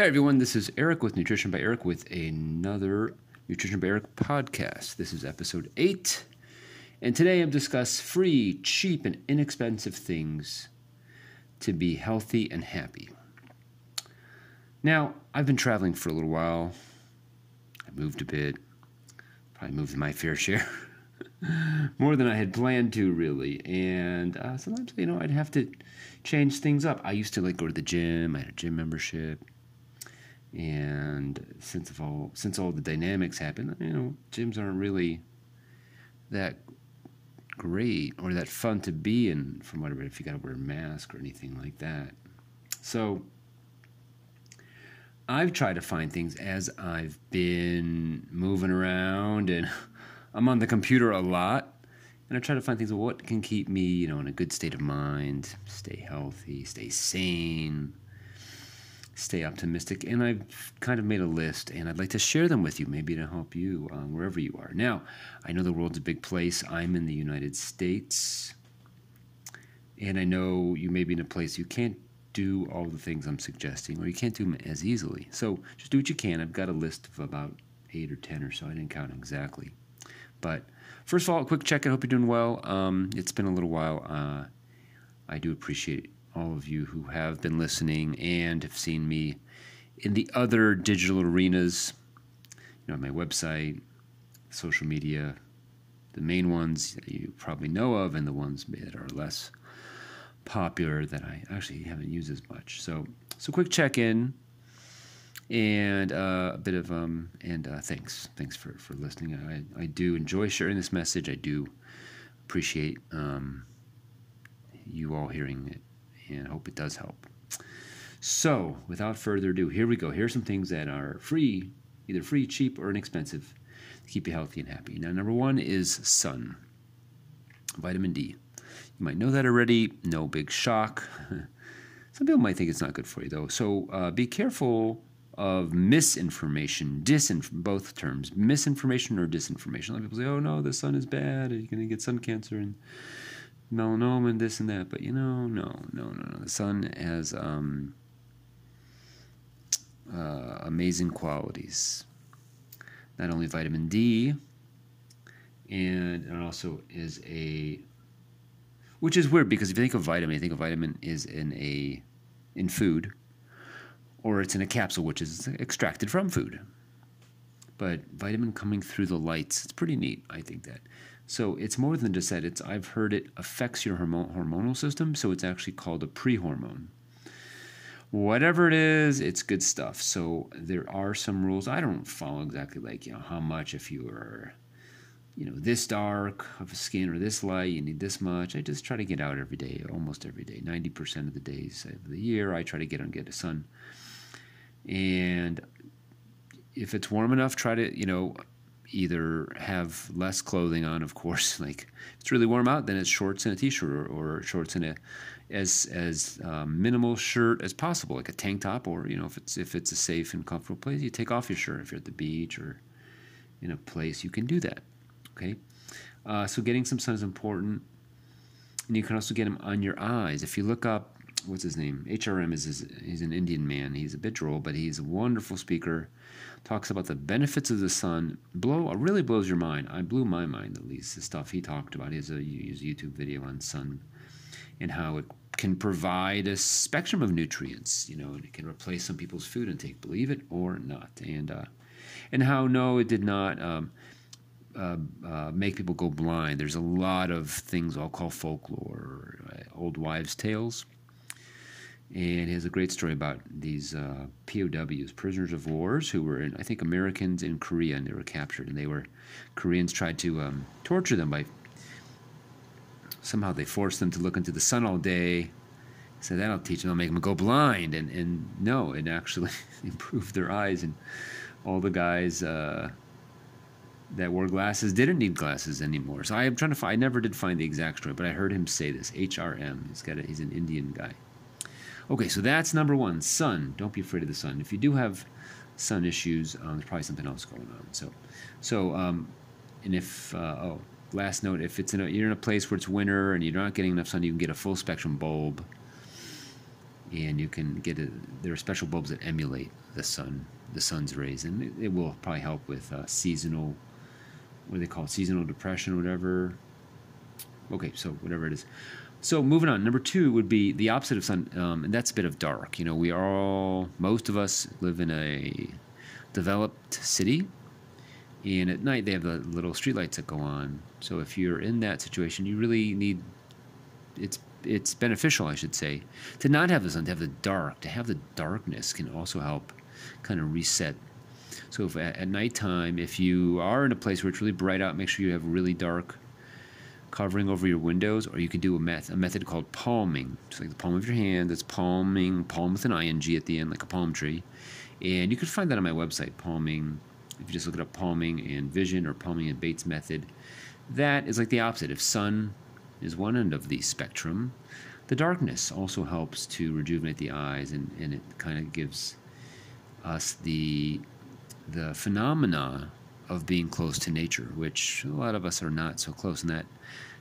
Hey everyone, this is Eric with Nutrition by Eric with another Nutrition by Eric podcast. This is episode 8, and today I'm discuss free, cheap, and inexpensive things to be healthy and happy. Now, I've been traveling for a little while. I moved a bit, probably moved my fair share. More than I had planned to, really. And uh, sometimes, you know, I'd have to change things up. I used to like go to the gym. I had a gym membership and since all since all the dynamics happen, you know, gyms aren't really that great or that fun to be in from whatever if you got to wear a mask or anything like that. So I've tried to find things as I've been moving around and I'm on the computer a lot. And I try to find things what can keep me, you know, in a good state of mind, stay healthy, stay sane, stay optimistic. And I've kind of made a list, and I'd like to share them with you, maybe to help you uh, wherever you are. Now, I know the world's a big place. I'm in the United States, and I know you may be in a place you can't do all the things I'm suggesting, or you can't do them as easily. So just do what you can. I've got a list of about eight or ten or so. I didn't count exactly, but first of all, a quick check. I hope you're doing well. Um, it's been a little while. Uh, I do appreciate all of you who have been listening and have seen me in the other digital arenas, you know, my website, social media, the main ones that you probably know of, and the ones that are less popular that I actually haven't used as much. So, so quick check in and uh, a bit of um and uh, thanks thanks for for listening. I I do enjoy sharing this message. I do appreciate um, you all hearing it and I hope it does help. So, without further ado, here we go. Here's some things that are free, either free, cheap, or inexpensive to keep you healthy and happy. Now, number one is sun, vitamin D. You might know that already, no big shock. Some people might think it's not good for you, though. So, uh, be careful of misinformation, disinf- both terms, misinformation or disinformation. A lot of people say, "Oh no, the sun is bad. You're going to get sun cancer," and melanoma and this and that. But you know, no, no, no, no. The sun has um, uh, amazing qualities. Not only vitamin D, and it also is a, which is weird because if you think of vitamin, you think of vitamin is in a, in food, or it's in a capsule which is extracted from food. But vitamin coming through the lights, it's pretty neat. I think that. So it's more than just that. It's I've heard it affects your hormonal system, so it's actually called a prehormone. Whatever it is, it's good stuff. So there are some rules. I don't follow exactly like you know how much if you are you know this dark of a skin or this light you need this much i just try to get out every day almost every day 90% of the days of the year i try to get on get the sun and if it's warm enough try to you know either have less clothing on, of course. Like if it's really warm out, then it's shorts and a t-shirt, or, or shorts and a as as um, minimal shirt as possible, like a tank top, or you know if it's if it's a safe and comfortable place, you take off your shirt if you're at the beach or in a place you can do that. Okay, uh, so getting some sun is important, and you can also get them on your eyes. If you look up, what's his name? HRM is his, he's an Indian man. He's a bit droll, but he's a wonderful speaker talks about the benefits of the sun. Blow really blows your mind. I blew my mind at least. The stuff he talked about. He a, his YouTube video on sun and how it can provide a spectrum of nutrients. You know, and it can replace some people's food intake, believe it or not. And uh, and how no, it did not. Um, uh, uh, make people go blind. There's a lot of things I'll call folklore, uh, old wives' tales and he has a great story about these uh, POWs, prisoners of wars, who were, in, I think, Americans in Korea, and they were captured, and they were Koreans tried to um, torture them by somehow they forced them to look into the sun all day. So that'll teach them, that'll make them go blind, and and no, it actually improved their eyes, and all the guys. Uh, that wore glasses didn't need glasses anymore. So I'm trying to find. I never did find the exact story, but I heard him say this. HRM. He's got. A, he's an Indian guy. Okay, so that's number one. Sun. Don't be afraid of the sun. If you do have sun issues, um, there's probably something else going on. So, so um, and if uh, oh, last note, if it's in a, you're in a place where it's winter and you're not getting enough sun, you can get a full spectrum bulb. and you can get a, there are special bulbs that emulate the sun, the sun's rays, and it, it will probably help with uh, seasonal, what do they call it, seasonal depression or whatever. Okay, so whatever it is. So moving on, number two would be the opposite of sun, um, and that's a bit of dark. You know, we are all, most of us live in a developed city, and at night they have the little streetlights that go on. So if you're in that situation, you really need it's it's beneficial, I should say, to not have the sun, to have the dark. To have the darkness can also help kind of reset. So if at, at nighttime, if you are in a place where it's really bright out, make sure you have really dark covering over your windows, or you can do a, met- a method called palming. It's like the palm of your hand. That's palming, palm with an ing at the end, like a palm tree. And you can find that on my website, palming. If you just look it up, palming and vision or palming and Bates method. That is like the opposite. If sun is one end of the spectrum. The darkness also helps to rejuvenate the eyes, and, and it kind of gives us the the phenomena of being close to nature, which a lot of us are not so close, and that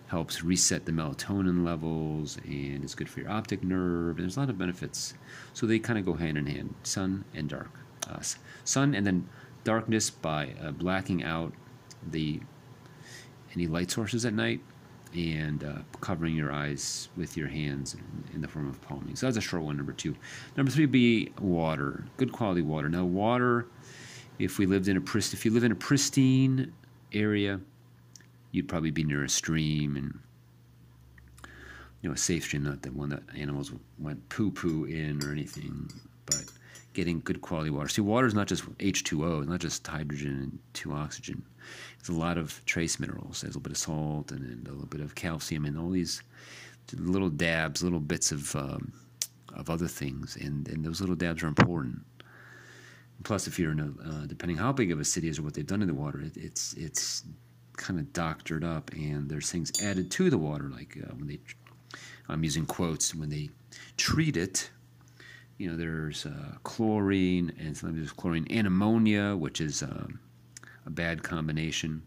helps reset the melatonin levels and is good for your optic nerve. There's a lot of benefits, so they kind of go hand in hand: sun and dark, uh, sun, and then darkness by uh, blacking out the any light sources at night and uh, covering your eyes with your hands in, in, the form of palming. So that's a short one, number two. Number three be water, good quality water. Now, water, if we lived in a prist, if you live in a pristine area, you'd probably be near a stream and you know a safe stream, not the one that animals went poo poo in or anything, but getting good quality water. See, water is not just H2O, it's not just hydrogen and two oxygen. It's a lot of trace minerals. There's a little bit of salt and, and a little bit of calcium and all these little dabs, little bits of um, of other things, and, and those little dabs are important. Plus, if you're in a, uh, depending how big of a city is or what they've done in the water, it, it's it's kind of doctored up, and there's things added to the water, like uh, when they, I'm using quotes, when they treat it you know, there's uh, chlorine, and sometimes there's chlorine and ammonia, which is um, a bad combination.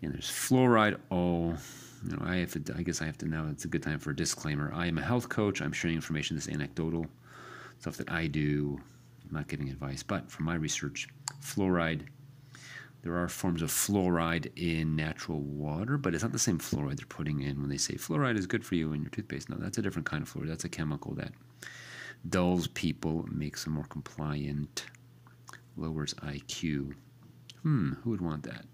And there's fluoride. all you know, I have to. I guess I have to now. It's a good time for a disclaimer. I am a health coach. I'm sharing information. This anecdotal stuff that I do. I'm not giving advice, but from my research, fluoride. There are forms of fluoride in natural water, but it's not the same fluoride they're putting in when they say fluoride is good for you in your toothpaste. No, that's a different kind of fluoride. That's a chemical that dulls people, makes them more compliant, lowers IQ. Hmm, who would want that?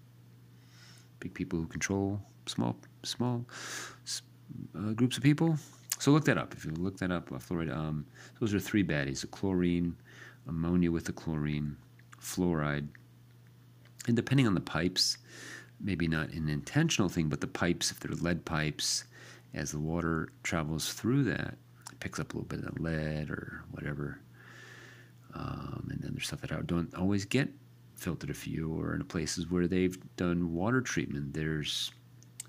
Big people who control small small uh, groups of people. So look that up. If you look that up, uh, fluoride. Um, those are three baddies: the chlorine, ammonia with the chlorine, fluoride, and depending on the pipes, maybe not an intentional thing, but the pipes, if they're lead pipes, as the water travels through that, picks up a little bit of lead or whatever. Um, and then there's stuff that don't always get filtered a few, or in places where they've done water treatment, there's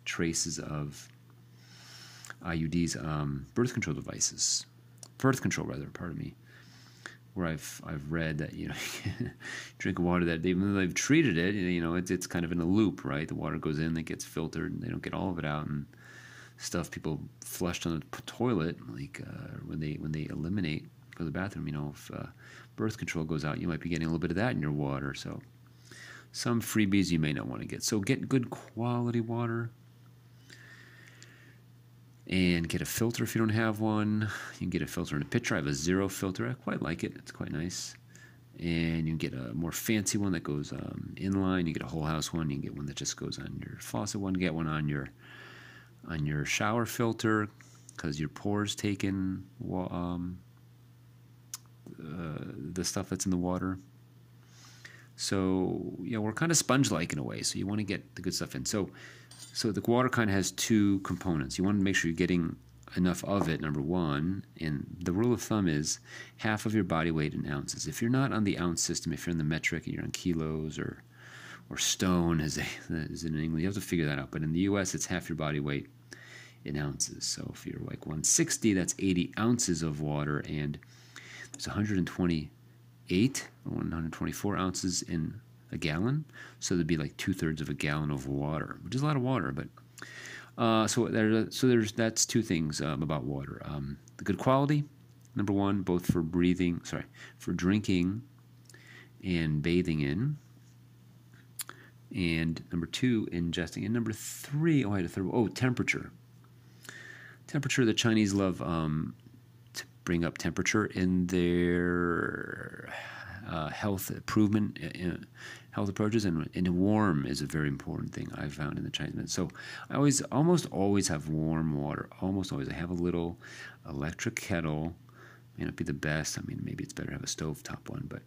traces of IUDs, um, birth control devices, birth control rather, pardon me, where I've I've read that you know drink water that even though they've treated it, you know it's it's kind of in a loop, right? The water goes in, it gets filtered, and they don't get all of it out, and stuff people flushed on the toilet, like uh, when they when they eliminate to the bathroom. You know, if uh, birth control goes out, you might be getting a little bit of that in your water. So some freebies you may not want to get. So get good quality water. And get a filter if you don't have one. You can get a filter in a pitcher. I have a zero filter. I quite like it. It's quite nice and you can get a more fancy one that goes um, inline. You get a whole house one. You can get one that just goes on your faucet one. Get one on your on your shower filter because your pores take in um, uh, the stuff that's in the water. So you know we're kind of sponge-like in a way. So you want to get the good stuff in. So so the water kind has two components. You want to make sure you're getting enough of it. Number one, and the rule of thumb is half of your body weight in ounces. If you're not on the ounce system, if you're in the metric and you're on kilos or or stone, as, as in England, you have to figure that out. But in the U.S., it's half your body weight in ounces. So if you're like 160, that's 80 ounces of water, and there's 128 or 124 ounces in a gallon. So there'd be like two thirds of a gallon of water, which is a lot of water. But uh, so there, so there's that's two things um, about water: um, the good quality, number one, both for breathing, sorry, for drinking and bathing in. And number two, ingesting. And number three, oh, I had a third. Oh, temperature. Temperature. The Chinese love um, to bring up temperature in their uh, health improvement, uh, health approaches, and, and warm is a very important thing I've found in the Chinese medicine. So I always, almost always have warm water. Almost always, I have a little electric kettle. May not be the best. I mean, maybe it's better to have a stovetop one, but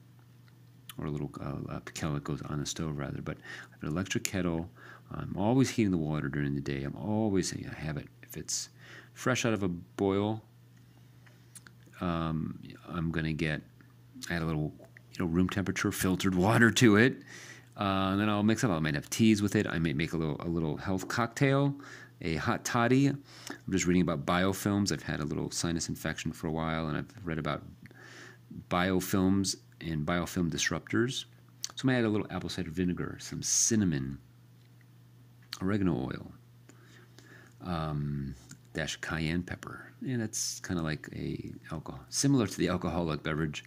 or a little uh, a kettle that goes on the stove rather. But I have an electric kettle. I'm always heating the water during the day. I'm always I have it if it's fresh out of a boil. Um, I'm gonna get add a little you know room temperature filtered water to it. Uh, and then I'll mix up. I might have teas with it. I might make a little a little health cocktail, a hot toddy. I'm just reading about biofilms. I've had a little sinus infection for a while, and I've read about biofilms and biofilm disruptors. So I might add a little apple cider vinegar, some cinnamon, oregano oil, um, dash cayenne pepper. And that's kind of like a alcohol, similar to the alcoholic beverage,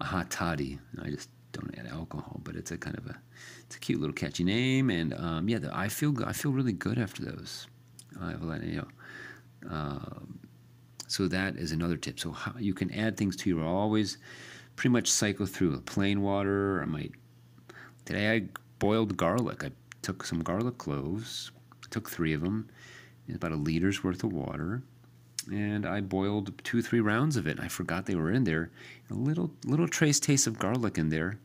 a hot toddy. I just don't add alcohol, but it's a kind of a, it's a cute little catchy name. And um, yeah, the, I feel I feel really good after those. I have a lot, you know. Uh, so that is another tip. So how, you can add things to your always pretty much cycle through plain water. I might today I boiled garlic. I took some garlic cloves, took three of them, about a liter's worth of water, and I boiled two three rounds of it. I forgot they were in there. A little little trace taste of garlic in there,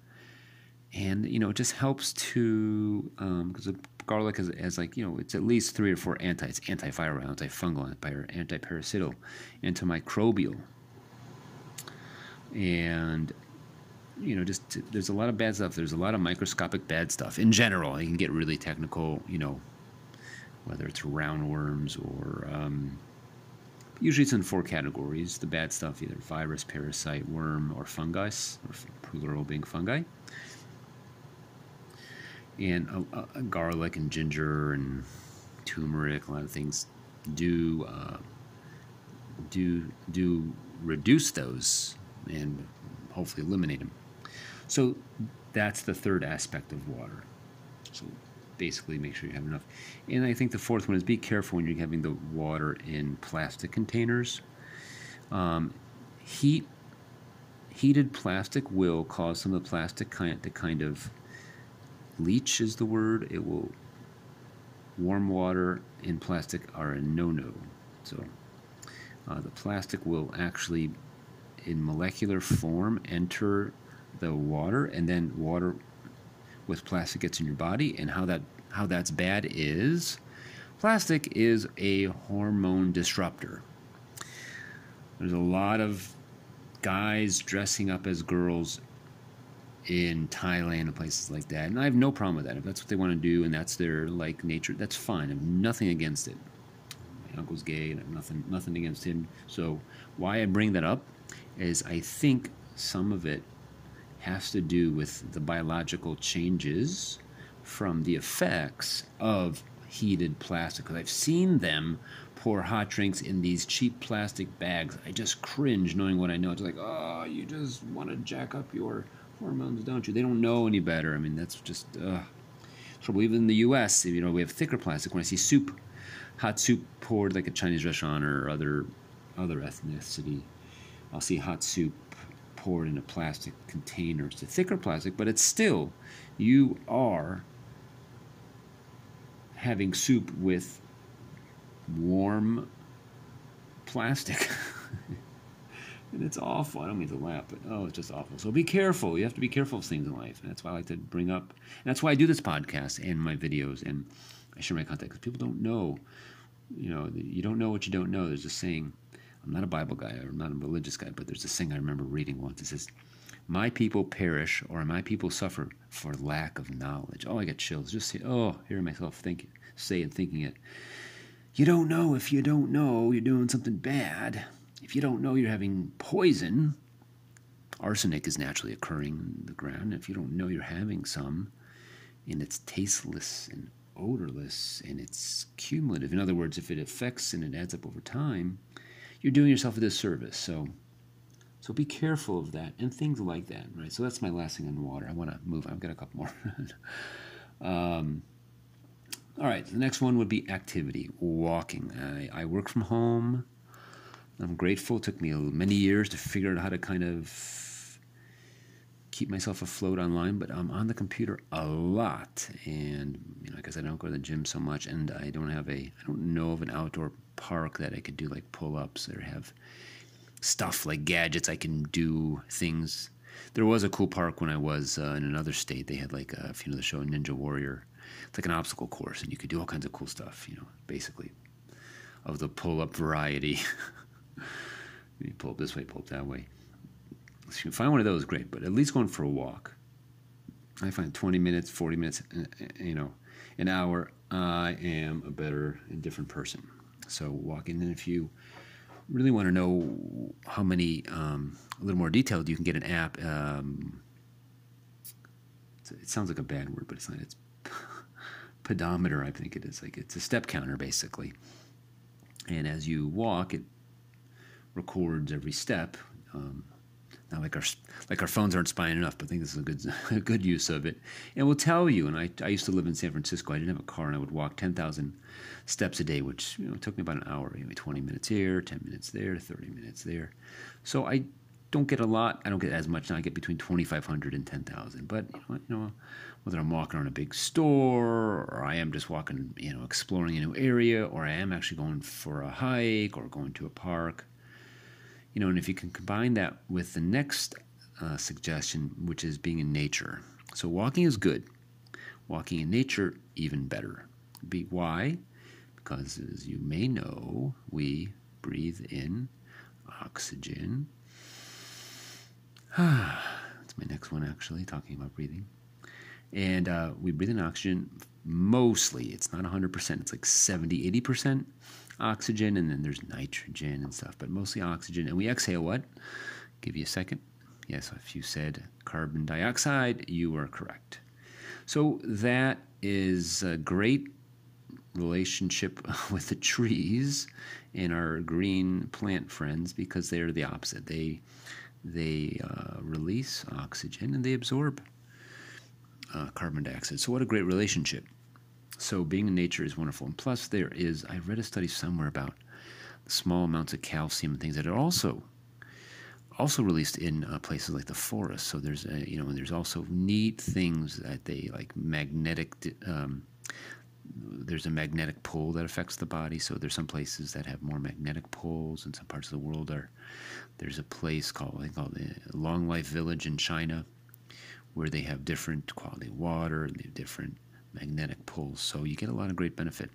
and you know it just helps to because um, garlic has like you know it's at least three or four anti it's antiviral, antifungal, antiparasital, antimicrobial and you know just there's a lot of bad stuff there's a lot of microscopic bad stuff in general you can get really technical you know whether it's roundworms or um, usually it's in four categories the bad stuff either virus parasite worm or fungus or plural being fungi and uh, uh, garlic and ginger and turmeric a lot of things do uh, do do reduce those and hopefully eliminate them. So that's the third aspect of water. So basically make sure you have enough. And I think the fourth one is be careful when you're having the water in plastic containers. Um, heat heated plastic will cause some of the plastic kind to kind of leach is the word. It will warm water in plastic are a no-no. So uh, the plastic will actually in molecular form enter the water and then water with plastic gets in your body and how that how that's bad is plastic is a hormone disruptor. There's a lot of guys dressing up as girls in Thailand and places like that and I have no problem with that. If that's what they want to do and that's their like nature that's fine. I have nothing against it. My uncle's gay and I have nothing nothing against him. So why I bring that up is I think some of it has to do with the biological changes from the effects of heated plastic. Because I've seen them pour hot drinks in these cheap plastic bags. I just cringe knowing what I know. It's like, oh, you just want to jack up your hormones, don't you? They don't know any better. I mean, that's just uh, trouble. Even in the U.S., you know, we have thicker plastic. When I see soup, hot soup poured like a Chinese restaurant or other other ethnicity I'll see hot soup poured in a plastic container. It's a thicker plastic, but it's still, you are having soup with warm plastic. and it's awful. I don't mean to laugh, but oh, it's just awful. So be careful. You have to be careful of things in life. And that's why I like to bring up, and that's why I do this podcast and my videos and I share my contact because people don't know. You know, you don't know what you don't know. There's a saying I'm not a Bible guy I'm not a religious guy, but there's this thing I remember reading once. It says, My people perish or my people suffer for lack of knowledge. Oh, I get chills. Just say, oh, hearing myself think, say and thinking it. You don't know if you don't know you're doing something bad. If you don't know you're having poison, arsenic is naturally occurring in the ground. If you don't know you're having some, and it's tasteless and odorless and it's cumulative. In other words, if it affects and it adds up over time, you're doing yourself a disservice. So So be careful of that and things like that, right? So that's my last thing on water. I want to move. I've got a couple more. um, all right, the next one would be activity, walking. I, I work from home. I'm grateful. It took me many years to figure out how to kind of keep myself afloat online, but I'm on the computer a lot, and you know, because I don't go to the gym so much, and I don't have a, I don't know of an outdoor park that I could do like pull-ups or have stuff like gadgets. I can do things. There was a cool park when I was uh, in another state. They had like, a, if you know the show Ninja Warrior, it's like an obstacle course, and you could do all kinds of cool stuff. You know, basically, of the pull-up variety. you pull up this way, pull up that way. So you can find one of those, great. But at least going for a walk. I find 20 minutes, 40 minutes, uh, uh, you know, an hour, I am a better and different person. So walking, and if you really want to know how many, um, a little more detailed, you can get an app. Um, it sounds like a bad word, but it's not. It's pedometer, I think it is. Like it's a step counter, basically. And as you walk, it records every step. Um, not like our like our phones aren't spying enough, but I think this is a good a good use of it. And we'll tell you. And I, I used to live in San Francisco. I didn't have a car, and I would walk ten thousand steps a day, which you know took me about an hour. Maybe twenty minutes here, ten minutes there, thirty minutes there. So I don't get a lot. I don't get as much now. I get between twenty five hundred and ten thousand. But you know, you know, whether I'm walking around a big store or I am just walking, you know, exploring a new area, or I am actually going for a hike or going to a park you know, and if you can combine that with the next uh, suggestion, which is being in nature. So walking is good. Walking in nature, even better. Be, why? Because as you may know, we breathe in oxygen. Ah, that's my next one, actually, talking about breathing. And uh, we breathe in oxygen mostly. It's not 100%, it's like 70, 80% oxygen, and then there's nitrogen and stuff, but mostly oxygen. And we exhale what? Give you a second. Yes, if you said carbon dioxide, you are correct. So that is a great relationship with the trees and our green plant friends because they are the opposite. They they uh, release oxygen and they absorb uh, carbon dioxide. So what a great relationship. So being in nature is wonderful. And plus, there is, I read a study somewhere about small amounts of calcium and things that are also also released in uh, places like the forest. So there's a, you know there's also neat things that they like magnetic. Um, there's a magnetic pull that affects the body. So there's some places that have more magnetic poles, and some parts of the world are. There's a place called I think called the Long Life Village in China, where they have different quality water and they have different magnetic pulls. So you get a lot of great benefit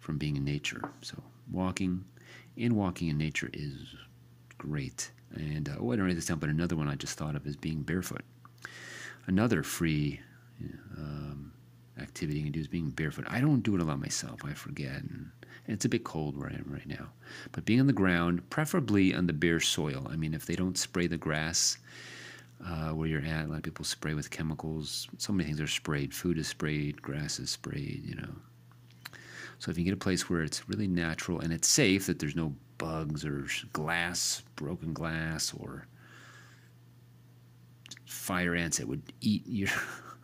from being in nature. So walking and walking in nature is great. And uh, oh, I didn't write this down, but another one I just thought of is being barefoot. Another free um, activity you can do is being barefoot. I don't do it a lot myself. I forget, and, and it's a bit cold where I am right now. But being on the ground, preferably on the bare soil. I mean, if they don't spray the grass uh, where you're at. A lot of people spray with chemicals. So many things are sprayed. Food is sprayed, grass is sprayed, you know. So if you get a place where it's really natural and it's safe, that there's no bugs or glass, broken glass, or fire ants that would eat your,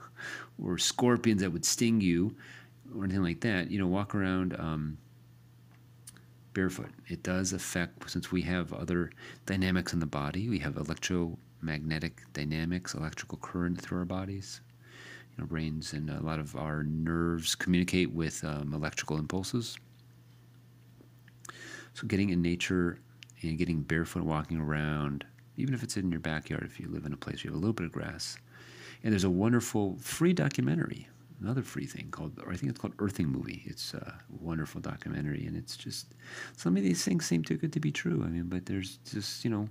or scorpions that would sting you, or anything like that, you know, walk around um, barefoot. It does affect, since we have other dynamics in the body, we have electro magnetic dynamics, electrical current through our bodies. You know, brains and a lot of our nerves communicate with um, electrical impulses. So, getting in nature and getting barefoot, walking around, even if it's in your backyard, if you live in a place where you have a little bit of grass. And there's a wonderful free documentary, another free thing called, or I think it's called Earthing Movie. It's a wonderful documentary, and it's just some of these things seem too good to be true. I mean, but there's just you know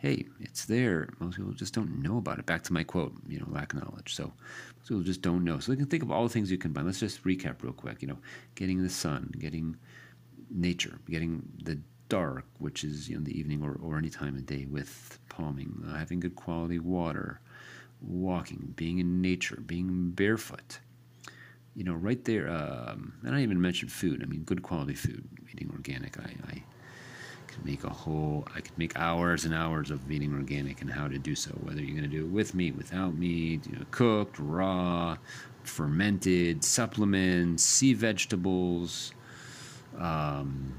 hey, it's there. Most people just don't know about it. Back to my quote, you know, lack of knowledge. So most people just don't know. So they can think of all the things you can buy. Let's just recap real quick. You know, getting the sun, getting nature, getting the dark, which is you know the evening or, or any time of day with palming, uh, having good quality water, walking, being in nature, being barefoot. You know, right there. Um, and I even mentioned food. I mean, good quality food, eating organic. I, I make a whole. I could make hours and hours of eating organic and how to do so. Whether you're going to do it with meat, without meat, you know, cooked, raw, fermented, supplements, sea vegetables, um,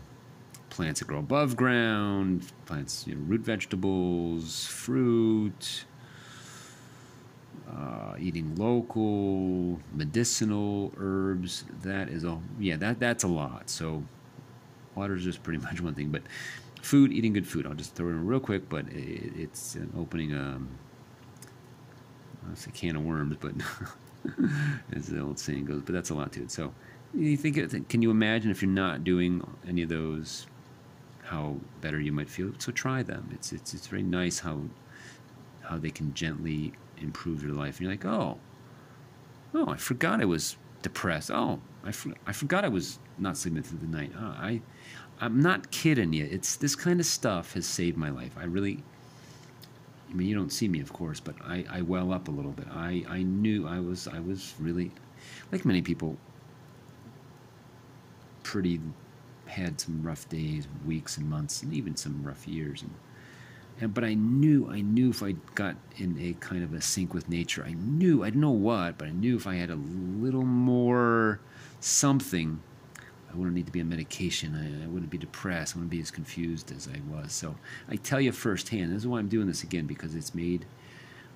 plants that grow above ground, plants, you know, root vegetables, fruit. Uh, eating local, medicinal herbs. That is a yeah. That that's a lot. So water is just pretty much one thing. But food, eating good food. I'll just throw it in real quick. But it, it's an opening. Um, I say can of worms, but as the old saying goes. But that's a lot to it. So you think? Can you imagine if you're not doing any of those? How better you might feel. So try them. It's it's it's very nice how how they can gently improve your life. And you're like, oh, oh, I forgot I was depressed. Oh, I, for, I forgot I was not sleeping through the night. Oh, I, I'm not kidding you. It's this kind of stuff has saved my life. I really, I mean, you don't see me, of course, but I, I well up a little bit. I, I knew I was, I was really, like many people, pretty, had some rough days, weeks, and months, and even some rough years. And and, but I knew, I knew if I got in a kind of a sync with nature, I knew, I didn't know what, but I knew if I had a little more something, I wouldn't need to be on medication. I, I wouldn't be depressed. I wouldn't be as confused as I was. So I tell you firsthand, this is why I'm doing this again, because it's made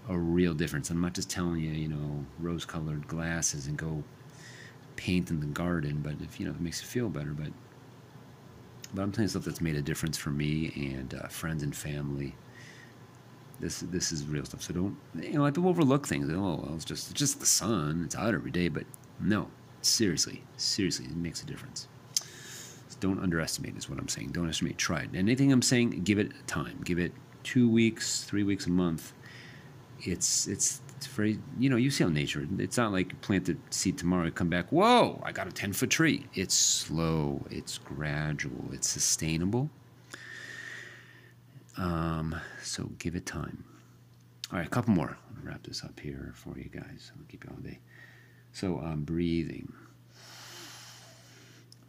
a real difference. I'm not just telling you, you know, rose colored glasses and go paint in the garden, but if, you know, it makes you feel better. But but I'm telling you stuff that's made a difference for me and uh, friends and family. This this is real stuff. So don't you know? I people overlook things. Oh, well, it's just it's just the sun. It's out every day. But no, seriously, seriously, it makes a difference. So don't underestimate. Is what I'm saying. Don't estimate. Try it. Anything I'm saying, give it time. Give it two weeks, three weeks, a month. It's it's it's very, you know, you see how nature, it's not like you plant the seed tomorrow, come back, whoa, I got a 10 foot tree. It's slow, it's gradual, it's sustainable. Um, so give it time. All right, a couple more. I'll wrap this up here for you guys. I'll keep you all day. So, um, breathing.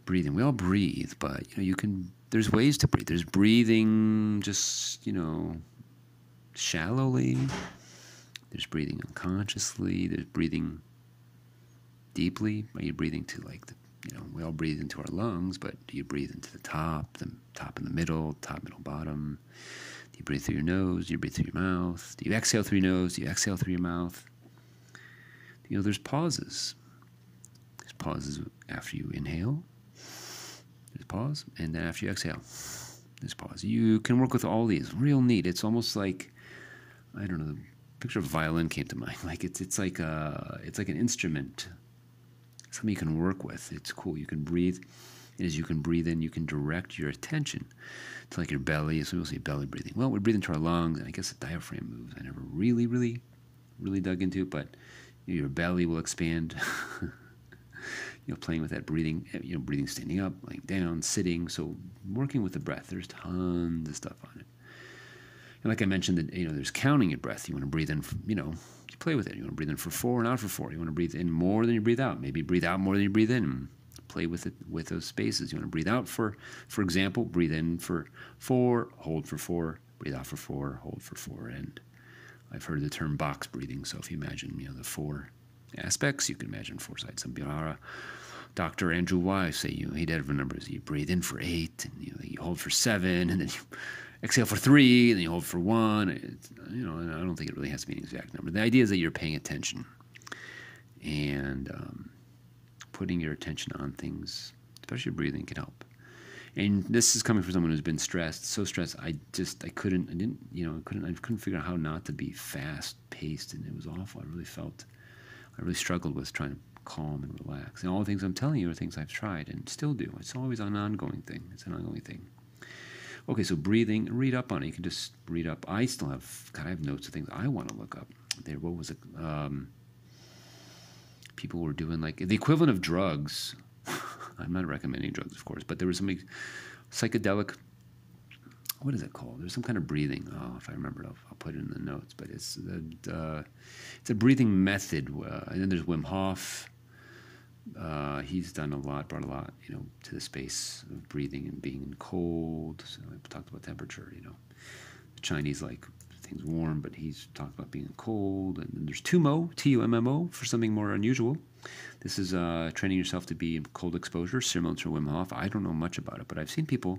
Breathing. We all breathe, but you know, you can. There's ways to breathe. There's breathing, just you know, shallowly. There's breathing unconsciously. There's breathing deeply. Are you breathing to like the, you know, we all breathe into our lungs, but do you breathe into the top, the top in the middle, top, middle, bottom? Do you breathe through your nose? Do you breathe through your mouth? Do you exhale through your nose? Do you exhale through your mouth? You know, there's pauses. There's pauses after you inhale. There's pause, and then after you exhale, there's pause. You can work with all these. Real neat. It's almost like I don't know picture of violin came to mind. Like it's it's like a it's like an instrument, something you can work with. It's cool. You can breathe. And as you can breathe in, you can direct your attention to like your belly. So we'll say belly breathing. Well, we breathe into our lungs, and I guess the diaphragm moves. I never really, really, really dug into it, but your belly will expand. you know, playing with that breathing. You know, breathing standing up, laying down, sitting. So working with the breath. There's tons of stuff on it. And like I mentioned, that you know, there's counting your breath. You want to breathe in, you know, you play with it. You want to breathe in for four and out for four. You want to breathe in more than you breathe out. Maybe breathe out more than you breathe in. Play with it with those spaces. You want to breathe out for, for example, breathe in for four, hold for four, breathe out for four, hold for four. And I've heard the term box breathing. So if you imagine, you know, the four aspects, you can imagine four sides. Some Dr. Andrew Weil say you know, he did numbers. You breathe in for eight, and you, you hold for seven, and then you exhale for three, and then you hold for one. It's, you know, I don't think it really has to be an exact number. The idea is that you're paying attention and um, putting your attention on things, especially breathing, can help. And this is coming from someone who's been stressed, so stressed. I just, I couldn't, I didn't, you know, I couldn't, I couldn't figure out how not to be fast paced, and it was awful. I really felt, I really struggled with trying to calm and relax. And all the things I'm telling you are things I've tried and still do. It's always an ongoing thing. It's an ongoing thing. Okay, so breathing, read up on it. You can just read up. I still have, God, I have notes of things I want to look up. There, what was it? Um, people were doing like the equivalent of drugs. I'm not recommending drugs, of course, but there was some psychedelic. What is it called? There's some kind of breathing. Oh, if I remember I'll, I'll put it in the notes. But it's a, uh, it's a breathing method. Uh, and then there's Wim Hof. Uh, he's done a lot, brought a lot, you know, to the space of breathing and being in cold. So I talked about temperature, you know. The Chinese like things warm, but he's talked about being cold. And then there's Tummo, T-U-M-M-O, for something more unusual. This is uh, training yourself to be cold exposure, similar to Wim Hof. I don't know much about it, but I've seen people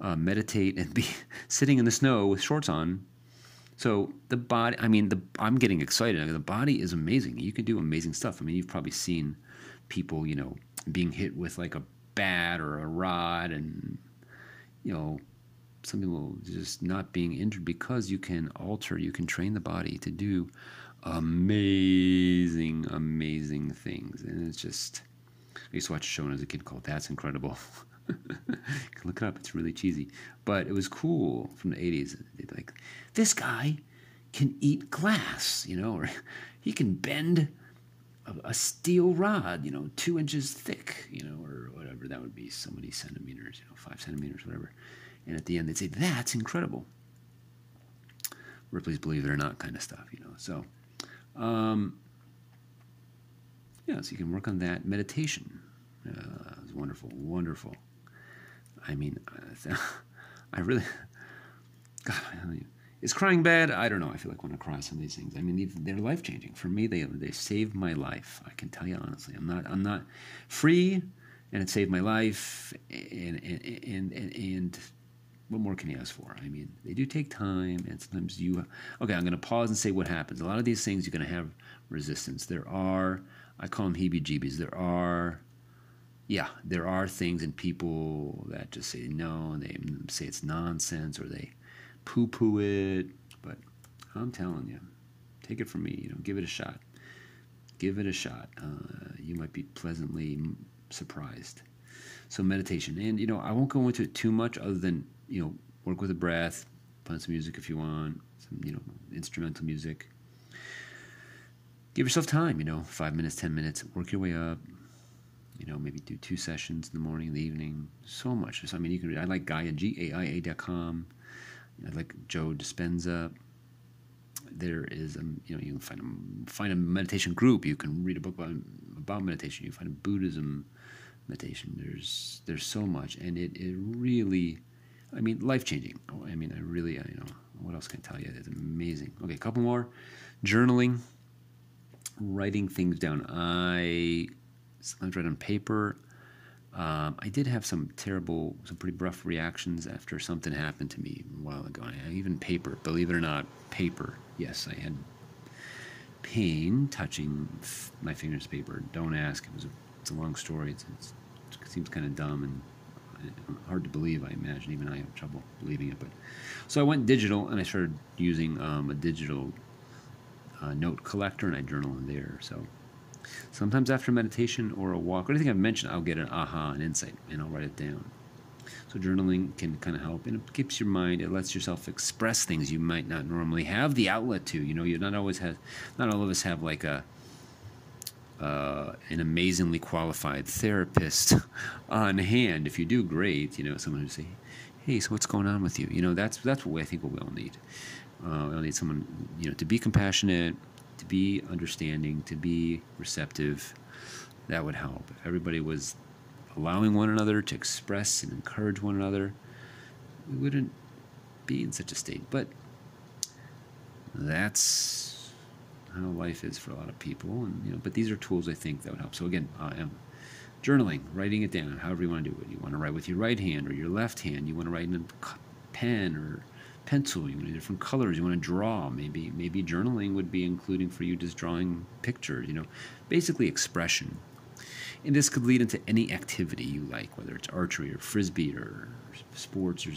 uh, meditate and be sitting in the snow with shorts on. So the body, I mean, the, I'm getting excited. The body is amazing. You can do amazing stuff. I mean, you've probably seen people, you know, being hit with like a bat or a rod and, you know, some people just not being injured because you can alter, you can train the body to do amazing, amazing things. And it's just, I used to watch a show when I was a kid called That's Incredible. you can look it up, it's really cheesy. But it was cool from the 80s. Like, this guy can eat glass, you know, or he can bend a, a steel rod, you know, two inches thick, you know, or whatever that would be, so many centimeters, you know, five centimeters, whatever. And at the end, they'd say, That's incredible. Ripley's Believe It or Not kind of stuff, you know. So, um, yeah, so you can work on that. Meditation uh, is wonderful, wonderful. I mean, I really, God, I is crying bad? I don't know. I feel like when I cry some of these things. I mean, they're life changing for me. They they saved my life. I can tell you honestly. I'm not I'm not free, and it saved my life. And and and, and, and what more can you ask for? I mean, they do take time, and sometimes you. Okay, I'm going to pause and say what happens. A lot of these things you're going to have resistance. There are, I call them heebie-jeebies. There are, yeah, there are things and people that just say no, and they say it's nonsense, or they poo-poo it. But I'm telling you, take it from me. You know, give it a shot. Give it a shot. Uh, you might be pleasantly surprised. So meditation, and you know, I won't go into it too much, other than you know, work with the breath, on some music if you want, some, you know, instrumental music. Give yourself time, you know, five minutes, 10 minutes, work your way up. You know, maybe do two sessions in the morning, in the evening. So much. I mean, you can. I like Gaia, G A I A.com. I like Joe Dispenza. There is, a, you know, you can find a, find a meditation group. You can read a book about, about meditation. You find a Buddhism meditation. There's there's so much, and it, it really I mean, life changing. I mean, I really, you know, what else can I tell you? It's amazing. Okay, a couple more. Journaling, writing things down. I sometimes write on paper. Um, I did have some terrible, some pretty rough reactions after something happened to me a while ago. I, even paper, believe it or not, paper. Yes, I had pain touching my fingers paper. Don't ask. It was a, it's a long story. It's, it's, it seems kind of dumb and hard to believe. I imagine even I have trouble believing it. But so I went digital and I started using um, a digital uh, note collector and I journal in there. So sometimes after meditation or a walk or anything I've mentioned, I'll get an aha, an insight, and I'll write it down. So journaling can kind of help, and it keeps your mind. It lets yourself express things you might not normally have the outlet to. You know, you not always have, not all of us have like a uh, an amazingly qualified therapist on hand. If you do, great. You know, someone who say, "Hey, so what's going on with you?" You know, that's that's what I think we all need. Uh, we all need someone, you know, to be compassionate, to be understanding, to be receptive. That would help. Everybody was allowing one another to express and encourage one another, we wouldn't be in such a state. But that's how life is for a lot of people. And you know, but these are tools I think that would help. So again, journaling, writing it down, however you want to do it. You want to write with your right hand or your left hand. You want to write in a pen or pencil. You want to do different colors. You want to draw. Maybe maybe journaling would be including for you just drawing pictures. You know, basically expression. And this could lead into any activity you like, whether it's archery or frisbee or sports or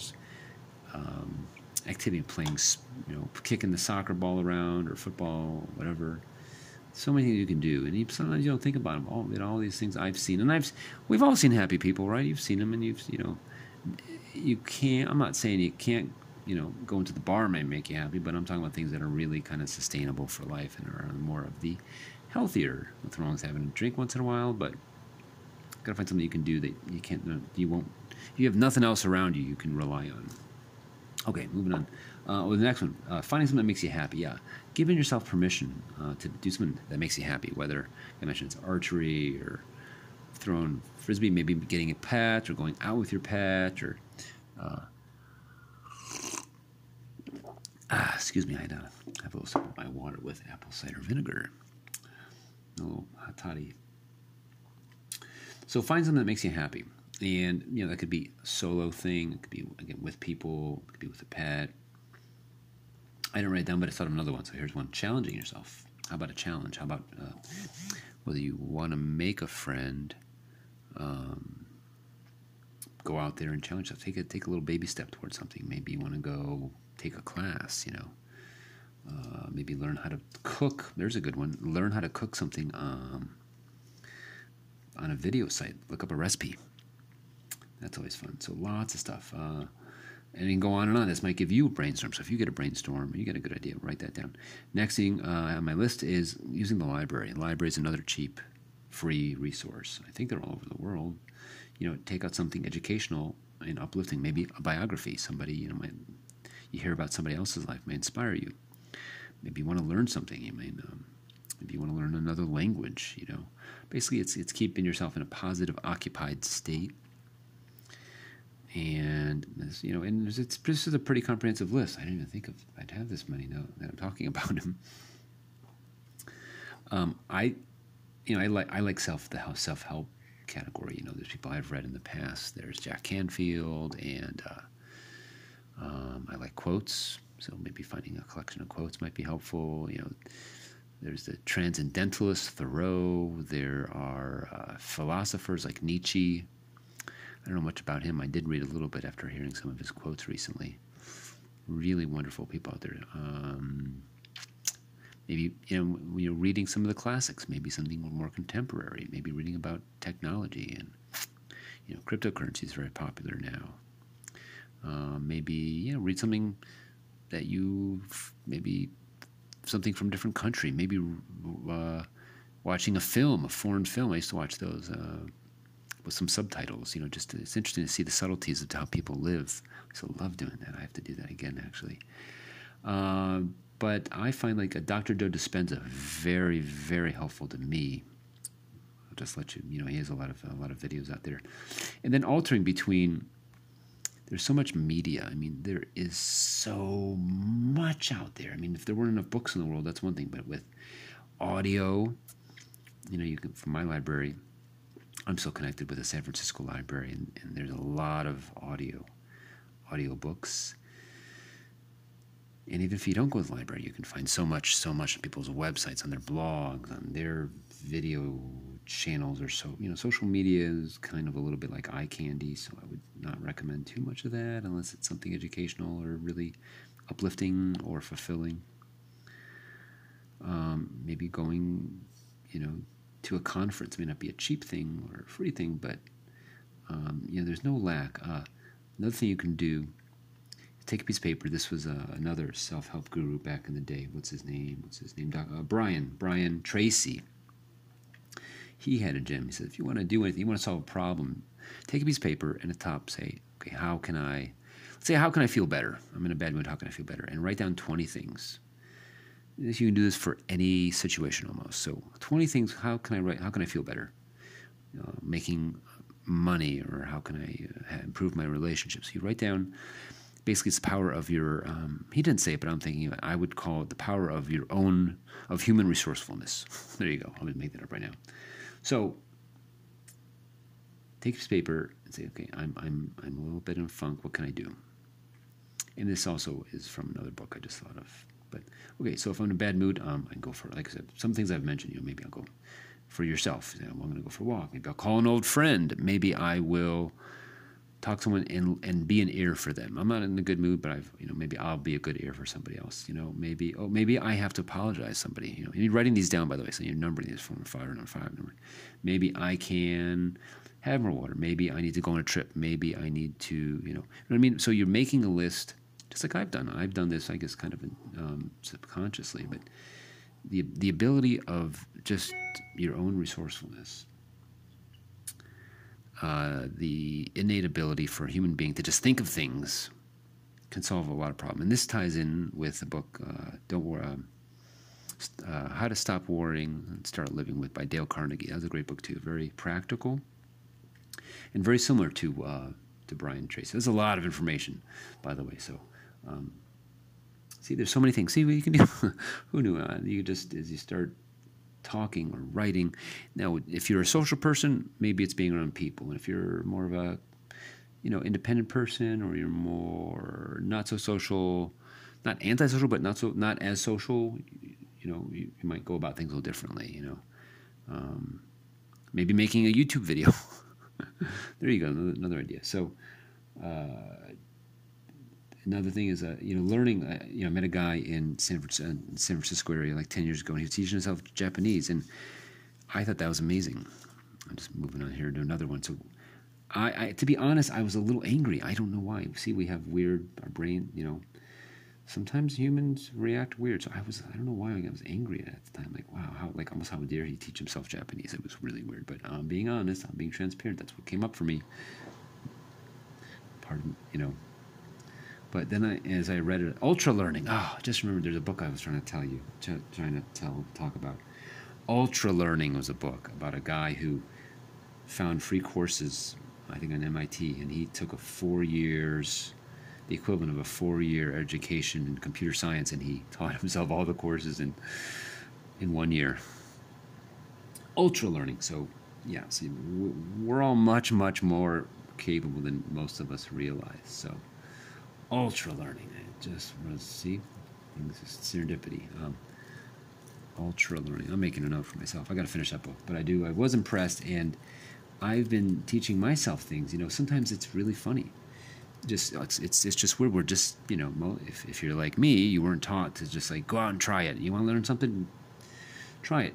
um, activity, of playing, you know, kicking the soccer ball around or football, whatever. So many things you can do, and you, sometimes you don't think about them. All, you know, all these things I've seen, and I've we've all seen happy people, right? You've seen them, and you've you know, you can't. I'm not saying you can't, you know, go into the bar may make you happy, but I'm talking about things that are really kind of sustainable for life and are more of the healthier. Nothing wrong with having a drink once in a while, but gotta find something you can do that you can't, you won't. You have nothing else around you, you can rely on. Okay, moving on. Uh, well, the next one, uh, finding something that makes you happy. Yeah, giving yourself permission uh, to do something that makes you happy. Whether I mentioned it's archery or throwing frisbee, maybe getting a pet or going out with your pet or. Uh, ah, excuse me, I had have a little sip of my water with apple cider vinegar. A little hot toddy. So find something that makes you happy. And, you know, that could be a solo thing. It could be, again, with people. It could be with a pet. I didn't write it down, but I thought of another one. So here's one. Challenging yourself. How about a challenge? How about uh, whether you want to make a friend, um, go out there and challenge yourself. Take a, take a little baby step towards something. Maybe you want to go take a class, you know. Uh, maybe learn how to cook. There's a good one. Learn how to cook something um, on a video site. Look up a recipe. That's always fun. So lots of stuff. Uh, and can go on and on. This might give you a brainstorm. So if you get a brainstorm, you get a good idea, write that down. Next thing uh, on my list is using the library. Library is another cheap, free resource. I think they're all over the world. You know, take out something educational and uplifting, maybe a biography. Somebody, you know, might, you hear about somebody else's life may inspire you. Maybe you want to learn something. You may, um, maybe you want to learn another language. You know, basically, it's it's keeping yourself in a positive, occupied state and this, you know, and it's this is a pretty comprehensive list. I didn't even think of I'd have this many now that I'm talking about him. Um, I, you know, I like I like self the self help category. You know, there's people I've read in the past. There's Jack Canfield, and uh, um, I like quotes. So maybe finding a collection of quotes might be helpful. You know, there's the transcendentalist Thoreau. There are uh, philosophers like Nietzsche. I don't know much about him. I did read a little bit after hearing some of his quotes recently. Really wonderful people out there. Um, maybe you know you're reading some of the classics, maybe something more contemporary. Maybe reading about technology and you know cryptocurrency is very popular now. Uh, maybe you know read something that you maybe something from a different country. Maybe uh, watching a film, a foreign film. I used to watch those. Uh, with some subtitles. You know, just to, it's interesting to see the subtleties of how people live. I so love doing that. I have to do that again, actually. Uh, but I find like a Dr. Joe Dispenza very, very helpful to me. I'll just let you, you know, he has a lot of a lot of videos out there, and then altering between. There's so much media. I mean, there is so much out there. I mean, if there weren't enough books in the world, that's one thing. But with audio, you know, you can from my library, I'm still connected with the San Francisco Library, and, and there's a lot of audio, audio books. And even if you don't go to the library, you can find so much, so much on people's websites, on their blogs, on their video channels, or so. You know, social media is kind of a little bit like eye candy, so I would not recommend too much of that unless it's something educational or really uplifting or fulfilling. Um, maybe going, you know, to a conference. May not be a cheap thing or a free thing, but um, you know, there's no lack. Uh, another thing you can do is take a piece of paper. This was uh, another self-help guru back in the day. What's his name? What's his name? Uh, Brian. Brian Tracy. He had a gem. He said, if you want to do anything, you want to solve a problem, take a piece of paper and at the top say, okay, how can I? Let's say, how can I feel better? I'm in a bad mood. How can I feel better? And write down 20 things you can do this for any situation almost. So 20 things. How can I write? How can I feel better? You know, making money, or how can I uh, improve my relationships? You write down. Basically, it's the power of your. Um, he didn't say it, but I'm thinking. I would call it the power of your own of human resourcefulness. There you go. I'll make that up right now. So take this paper and say, okay, I'm I'm I'm a little bit in funk. What can I do? And this also is from another book I just thought of but okay, so if I'm in a bad mood, um, I can go for like I said, some things I've mentioned. You know, maybe I'll go for yourself. You know, I'm going to go for a walk. Maybe I'll call an old friend. Maybe I will talk to someone and and be an ear for them. I'm not in a good mood, but I've you know maybe I'll be a good ear for somebody else. You know, maybe oh maybe I have to apologize to somebody. You know, and you're writing these down by the way, so you're numbering these from five and five number. Maybe I can have more water. Maybe I need to go on a trip. Maybe I need to you know, you know what I mean. So you're making a list just like I've done. I've done this, I guess, kind of um, subconsciously, but the the ability of just your own resourcefulness, uh, the innate ability for a human being to just think of things, can solve a lot of problems. And this ties in with the book. Uh, Don't worry. Um, uh, How to Stop Worrying and Start Living with by Dale Carnegie. That was a great book too. Very practical and very similar to uh, to Brian Tracy. There's a lot of information, by the way. So. Um, see, there's so many things. See what you can do. Who knew? Uh, you just as you start talking or writing. Now, if you're a social person, maybe it's being around people, and if you're more of a you know independent person, or you're more not so social, not antisocial, but not so not as social, you know, you, you might go about things a little differently. You know, um, maybe making a YouTube video. there you go, another, another idea. So. Uh, another thing is, uh, you know, learning. Uh, you know, I met a guy in San Francisco, San Francisco area like ten years ago, and he was teaching himself Japanese, and I thought that was amazing. I'm just moving on here to another one. So, I, I, to be honest, I was a little angry. I don't know why. See, we have weird our brain. You know, sometimes humans react weird. So I was, I don't know why I was angry at the time. Like, wow, how like almost how dare he teach himself Japanese? It was really weird. But I'm being honest. I'm being transparent. That's what came up for me. Pardon, you know, but then, I, as I read it, ultra learning. Oh, I just remember, there's a book I was trying to tell you, trying to tell, talk about. Ultra learning was a book about a guy who found free courses, I think on MIT, and he took a four years, the equivalent of a four-year education in computer science, and he taught himself all the courses in in one year. Ultra learning. So, yeah, see, we're all much, much more capable than most of us realize. So ultra learning. It just was, see, things serendipity. Um, ultra learning. I'm making a note for myself. I got to finish that book, but I do. I was impressed, and I've been teaching myself things. You know, sometimes it's really funny. Just it's it's, it's just weird. We're just you know, if if you're like me, you weren't taught to just like go out and try it. You want to learn something, try it.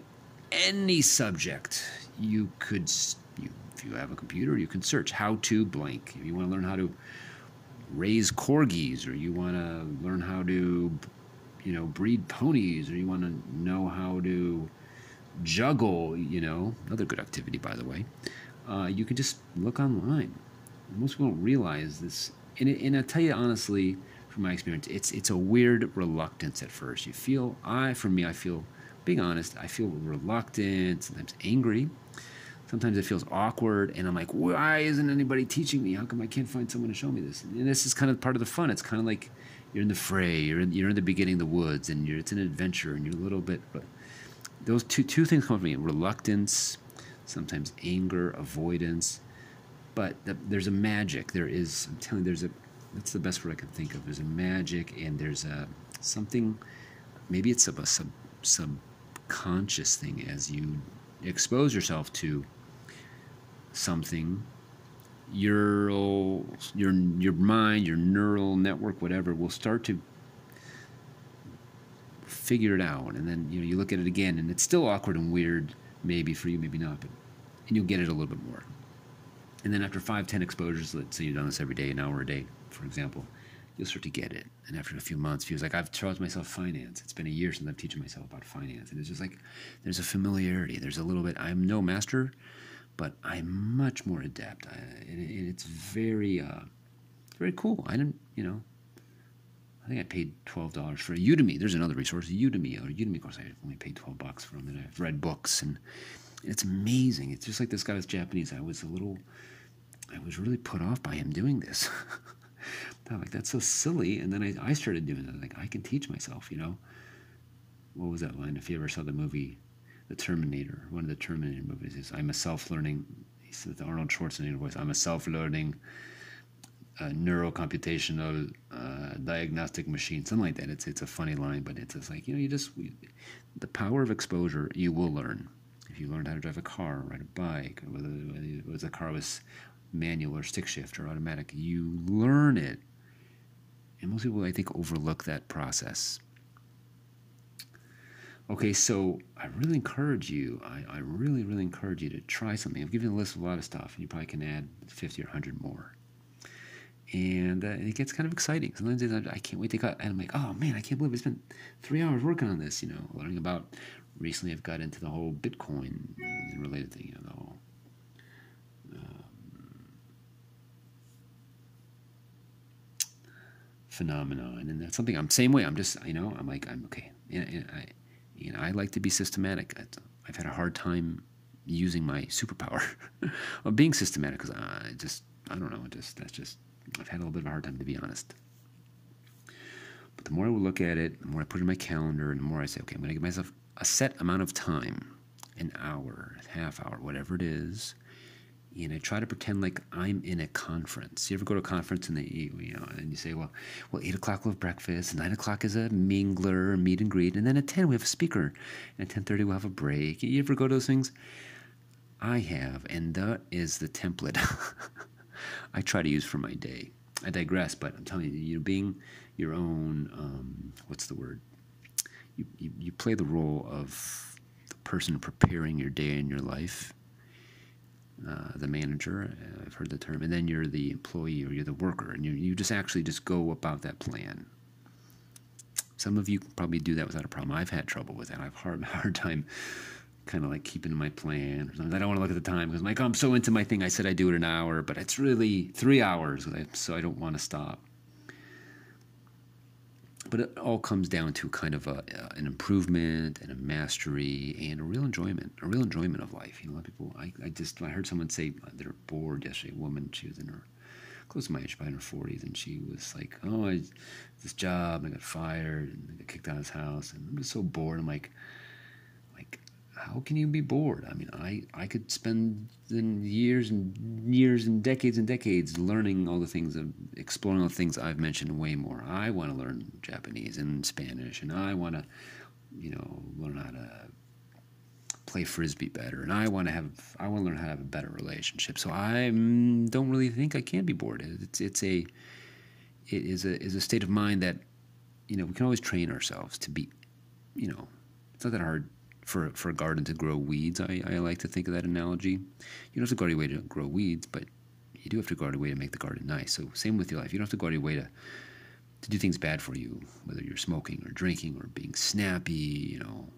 Any subject you could. You, if you have a computer, you can search how to blank. If you want to learn how to raise corgis or you want to learn how to you know breed ponies or you want to know how to juggle you know another good activity by the way uh, you can just look online. Most people don't realize this and, and i tell you honestly from my experience it's it's a weird reluctance at first. You feel i for me i feel being honest i feel reluctant sometimes angry sometimes it feels awkward and i'm like why isn't anybody teaching me? How come i can't find someone to show me this? And this is kind of part of the fun. It's kind of like you're in the fray you're in, you're in the beginning of the woods and it's an adventure and you're a little bit but those two two things come from me reluctance sometimes anger avoidance but the, there's a magic. There is i'm telling you there's a that's the best word i can think of. There's a magic and there's a something maybe it's a, a sub subconscious thing as you expose yourself to something, your your your mind, your neural network, whatever, will start to figure it out, and then you know you look at it again, and it's still awkward and weird, maybe for you, maybe not, but and you'll get it a little bit more. And then after five, ten exposures, let's say you've done this every day, an hour a day, for example, you'll start to get it. And after a few months, feels like I've taught myself finance. It's been a year since I've teaching myself about finance, and it's just like there's a familiarity. There's a little bit. I'm no master, but I'm much more adept. I, and it's very, uh, very cool. I didn't, you know, I think I paid twelve dollars for Udemy. There's another resource, Udemy, or Udemy course. I only paid twelve bucks for them, and I've read books, and it's amazing. It's just like this guy was Japanese. I was a little, I was really put off by him doing this. I'm like that's so silly, and then I, I started doing it. Like I can teach myself, you know. What was that line? If you ever saw the movie the Terminator, one of the Terminator movies is I'm a self-learning. He said the Arnold Schwarzenegger voice. I'm a self-learning uh, neurocomputational uh, diagnostic machine, something like that. It's it's a funny line, but it's just like you know, you just the power of exposure. You will learn if you learn how to drive a car, ride a bike, whether, whether the car was manual or stick shift or automatic. You learn it, and most people I think overlook that process. Okay, so I really encourage you, I, I really, really encourage you to try something. I've given you a list of a lot of stuff, and you probably can add 50 or 100 more. And uh, it gets kind of exciting. Sometimes I can't wait to cut, and I'm like, oh man, I can't believe I spent three hours working on this, you know, learning about. Recently, I've got into the whole Bitcoin and related thing, you know, the whole um, phenomenon, and that's something I'm same way. I'm just, you know, I'm like, I'm okay. And, and I, And I like to be systematic. I've had a hard time using my superpower of being systematic because uh, I just, I don't know, just that's just, I've had a little bit of a hard time to be honest. But the more I look at it, the more I put it in my calendar, and the more I say, okay, I'm going to give myself a set amount of time, an hour, a half hour, whatever it is, and I try to pretend like I'm in a conference. You ever go to a conference and they, you know, and you say, well, well, eight o'clock we'll have breakfast, nine o'clock is a mingler, meet and greet, and then at ten we have a speaker, and at ten thirty we'll have a break. You ever go to those things? I have, and that is the template I try to use for my day. I digress, but I'm telling you, you being your own, um, what's the word? You, you, you play the role of the person preparing your day in your life uh, the manager. Uh, I've heard the term, and then you're the employee or you're the worker, and you you just actually just go about that plan. Some of you probably do that without a problem. I've had trouble with that. I've hard hard time kind of like keeping my plan. I don't want to look at the time because I'm like, oh, I'm so into my thing. I said I do it an hour, but it's really three hours, so I don't want to stop but it all comes down to kind of a, uh, an improvement and a mastery and a real enjoyment, a real enjoyment of life. You know, a lot of people, I, I just, I heard someone say they're bored yesterday. A woman, she was in her, close to my age, probably in her 40s, and she was like, oh, I, this job, I got fired, and I got kicked out of this house, and I'm just so bored. I'm like, how can you be bored? I mean, I, I could spend years and years and decades and decades learning all the things, of, exploring all the things I've mentioned way more. I want to learn Japanese and Spanish, and I want to, you know, learn how to play frisbee better, and I want to have, I want to learn how to have a better relationship. So I mm, don't really think I can be bored. It's it's a, it is a is a state of mind that, you know, we can always train ourselves to be, you know, it's not that hard for, for a garden to grow weeds. I, I like to think of that analogy. You don't have to go out of your way to grow weeds, but you do have to go out of your way to make the garden nice. So same with your life. You don't have to go out of your way to to do things bad for you, whether you're smoking or drinking or being snappy. You know,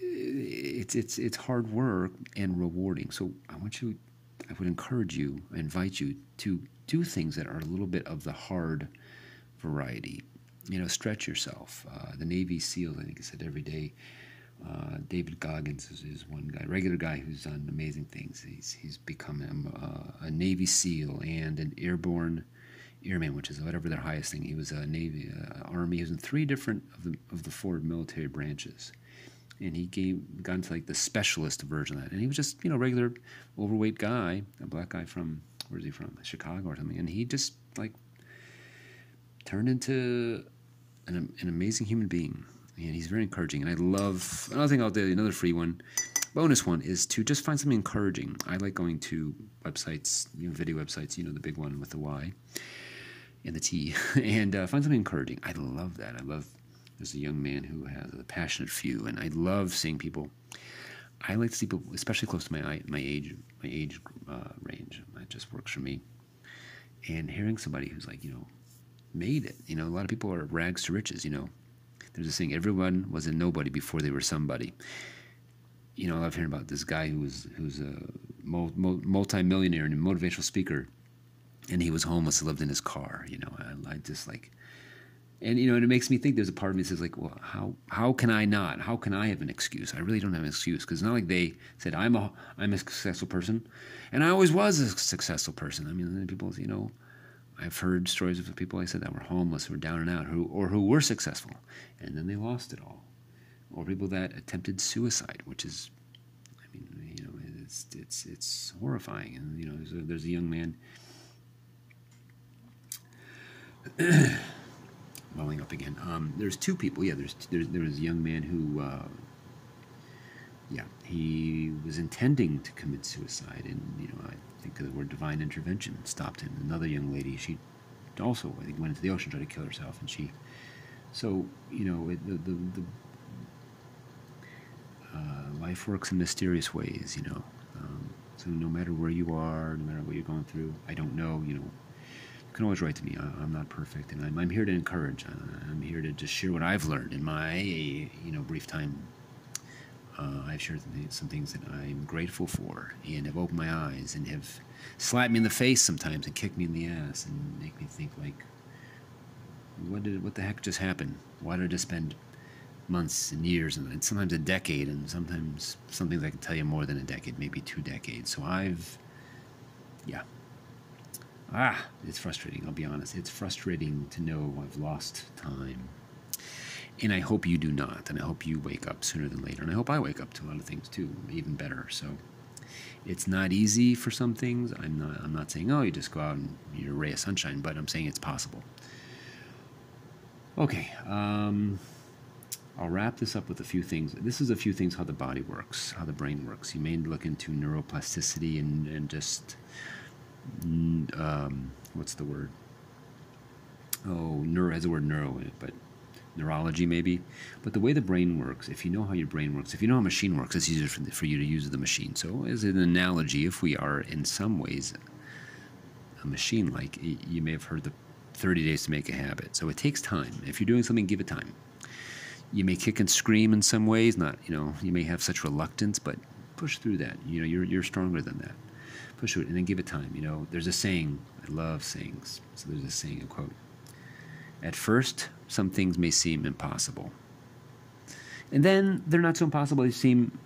it's it's it's hard work and rewarding. So I want you, I would encourage you, I invite you to do things that are a little bit of the hard variety you know, stretch yourself. Uh, the Navy SEALs, I think I said every day. Uh, David Goggins is, is, one guy, regular guy who's done amazing things. He's he's become a, a Navy SEAL and an airborne airman, which is whatever their highest thing. He was a Navy, uh, Army. He was in three different of the of the four military branches, and he gave got into like the specialist version of that. And he was just you know regular overweight guy, a black guy from where's he from? Chicago or something. And he just like turned into an, an amazing human being. And he's very encouraging. And I love another thing I'll do, another free one, bonus one is to just find something encouraging. I like going to websites, you know, video websites, you know, the big one with the Y and the T, and uh, find something encouraging. I love that. I love, there's a young man who has a passionate few, and I love seeing people. I like to see people, especially close to my my age my age uh, range. That just works for me. And hearing somebody who's like, you know, made it. You know, a lot of people are rags to riches. You know, there's a saying: everyone was a nobody before they were somebody. You know, I love hearing about this guy who was who's a multi-millionaire and a motivational speaker, and he was homeless lived in his car. You know, I, I just like, and you know, and it makes me think. There's a part of me that says like, well, how how can I not? How can I have an excuse? I really don't have an excuse because it's not like they said I'm a I'm a successful person, and I always was a successful person. I mean, people, you know I've heard stories of people I said that were homeless, who were down and out, who or who were successful, and then they lost it all, or people that attempted suicide, which is, I mean, you know, it's it's it's horrifying. And you know, there's a, there's a young man. welling up again. Um, there's two people. Yeah, there's, there's there was a young man who, uh, yeah, he was intending to commit suicide, and you know, I think the word divine intervention stopped him. Another young lady, she also, I think, went into the ocean, tried to kill herself, and she. So you know, it, the the, the uh, life works in mysterious ways. You know, um, so no matter where you are, no matter what you're going through, I don't know. You know, you can always write to me. I, am not perfect, and I'm, I'm here to encourage. I'm here to just share what I've learned in my you know brief time uh, I've shared some things that I'm grateful for and have opened my eyes and have slapped me in the face sometimes and kicked me in the ass and make me think like, what did what the heck just happened? Why did I just spend months and years and sometimes a decade and sometimes some things I can tell you more than a decade, maybe two decades. So I've, yeah. Ah, it's frustrating, I'll be honest. It's frustrating to know I've lost time. And I hope you do not. And I hope you wake up sooner than later. And I hope I wake up to a lot of things too, even better. So it's not easy for some things. I'm not, I'm not saying, oh, you just go out and you're a ray of sunshine, but I'm saying it's possible. Okay. Um, I'll wrap this up with a few things. This is a few things how the body works, how the brain works. You may look into neuroplasticity and, and just, um, what's the word? Oh, neuro has the word neuro in it, but neurology maybe. But the way the brain works, if you know how your brain works, if you know how a machine works, it's easier for, for you to use the machine. So, as an analogy, if we are in some ways a machine like, you may have heard the 30 days to make a habit. So, it takes time. If you're doing something, give it time you may kick and scream in some ways. Not you know you may have such reluctance, but push through that. You know you're you're stronger than that. Push through it and then give it time. You know there's a saying. I love sayings. So there's a saying, a quote. At first, some things may seem impossible, and then they're not so impossible. They seem,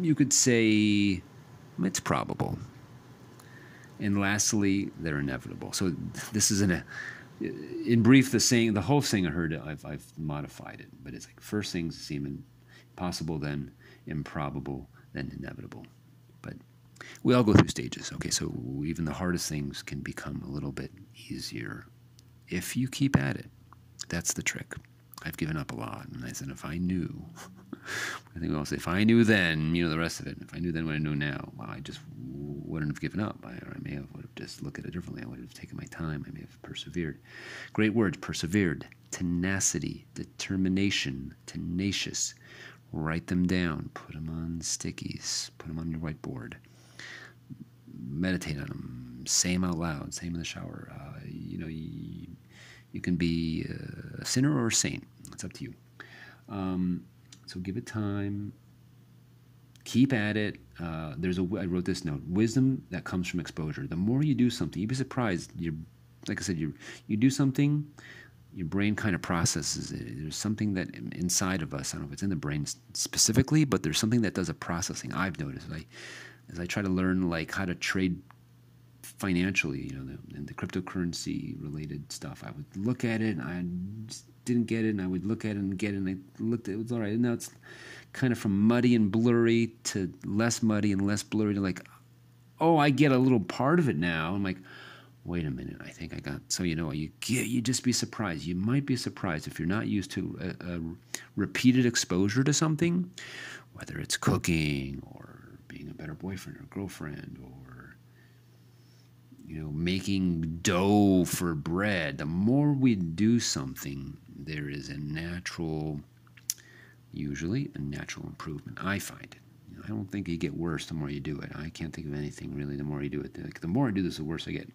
you could say, it's probable. And lastly, they're inevitable. So this is an in brief, the saying, the whole thing I heard, I've, I've modified it, but it's like first things seem impossible, then improbable, then inevitable. But we all go through stages. Okay, so even the hardest things can become a little bit easier if you keep at it. That's the trick. I've given up a lot, and I said, if I knew, I think we all say, if I knew then, you know, the rest of it. If I knew then what I know now, well, I just wouldn't have given up. I, or I may have would have just looked at it differently. I would have taken my time. I may have persevered. Great word, persevered. Tenacity, determination, tenacious. Write them down. Put them on stickies. Put them on your whiteboard. Meditate on them. Say them out loud. Say them in the shower. Uh, you know, you, can be a sinner or a saint. It's up to you. Um, so give it time. Keep at it. Uh, there's a. I wrote this note. Wisdom that comes from exposure. The more you do something, you'd be surprised. You, like I said, you you do something, your brain kind of processes it. There's something that inside of us. I don't know if it's in the brain specifically, but there's something that does a processing. I've noticed. I, as I try to learn like how to trade financially, you know, the, and the cryptocurrency related stuff. I would look at it and I didn't get it, and I would look at it and get it, and I looked at it, it was all right. And now it's kind of from muddy and blurry to less muddy and less blurry to like, oh, I get a little part of it now. I'm like, wait a minute, I think I got. So you know, you get, you just be surprised. You might be surprised if you're not used to a, a repeated exposure to something, whether it's cooking or being a better boyfriend or girlfriend or you know making dough for bread. The more we do something, there is a natural usually a natural improvement. I find it. You know, I don't think you get worse the more you do it. I can't think of anything really the more you do it. Like, the more I do this, the worse I get.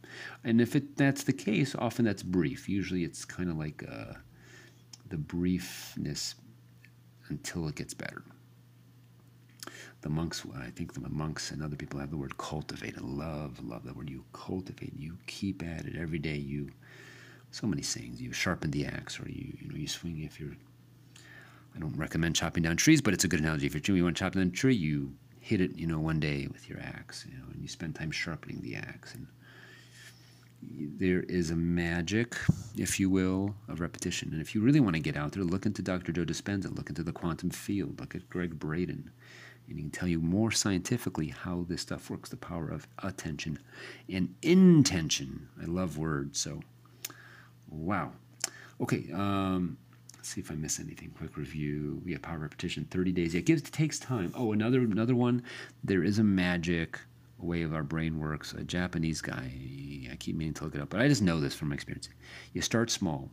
And if it, that's the case, often that's brief. Usually it's kind of like uh, the briefness until it gets better. The monks, I think the monks and other people have the word cultivate. I love, love that word. You cultivate. You keep at it every day. You, so many sayings. You sharpen the axe, or you, you know, you swing if you're I don't recommend chopping down trees, but it's a good analogy. If you're you want to chop down a tree, you hit it, you know, one day with your axe, you know, and you spend time sharpening the axe. And there is a magic, if you will, of repetition. And if you really want to get out there, look into Dr. Joe Dispenza, look into the quantum field, look at Gregg Braden, and he can tell you more scientifically how this stuff works, the power of attention and intention. I love words, so wow. Okay, um, Let's see if I miss anything. Quick review. Yeah, power repetition. Thirty days. Yeah, it gives takes time. Oh, another another one. There is a magic way of our brain works. A Japanese guy. I keep meaning to look it up, but I just know this from experience. You start small,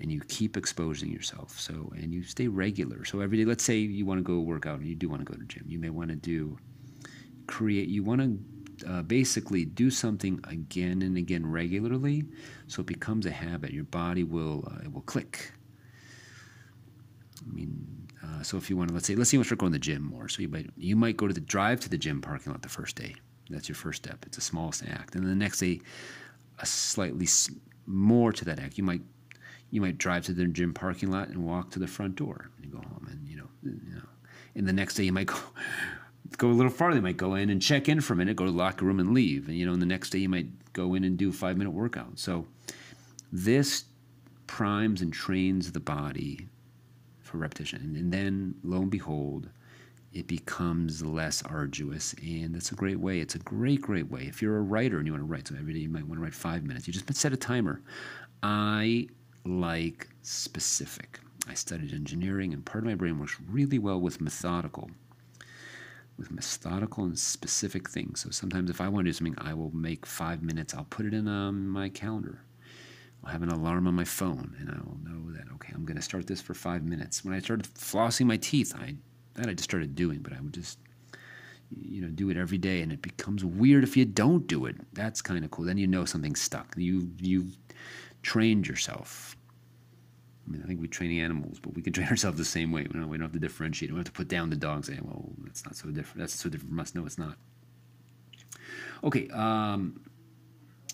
and you keep exposing yourself. So and you stay regular. So every day. Let's say you want to go work out, and you do want to go to gym. You may want to do create. You want to uh, basically do something again and again regularly, so it becomes a habit. Your body will uh, it will click I mean, uh, so if you want to, let's say, let's say you want to start going to the gym more. So you might you might go to the drive to the gym parking lot the first day. That's your first step. It's a small act, and then the next day, a slightly more to that act. You might You might drive to the gym parking lot and walk to the front door and go home, and you know, you know. And the next day you might go go a little farther. You might go in and check in for a minute, go to the locker room and leave. And you know, and the next day you might go in and do a five minute workout. So this primes and trains the body for repetition. And then lo and behold, it becomes less arduous. And that's a great way. It's a great, great way. If you're a writer and you want to write, so every day you might want to write five minutes, you just set a timer. I like specific. I studied engineering, and part of my brain works really well with methodical with methodical and specific things. So sometimes if I want to do something, I will make five minutes. I'll put it in um, my calendar. I'll have an alarm on my phone, and I will know that okay, I'm going to start this for five minutes. When I started flossing my teeth, I that I just started doing, but I would just you know do it every day, and it becomes weird if you don't do it. That's kind of cool. Then you know something's stuck. You you've trained yourself. I mean, I think we train animals, but we can train ourselves the same way. We don't, we don't have to differentiate. We don't have to put down the dog and well, that's not so different. That's so different from us. No, it's not. Okay, um,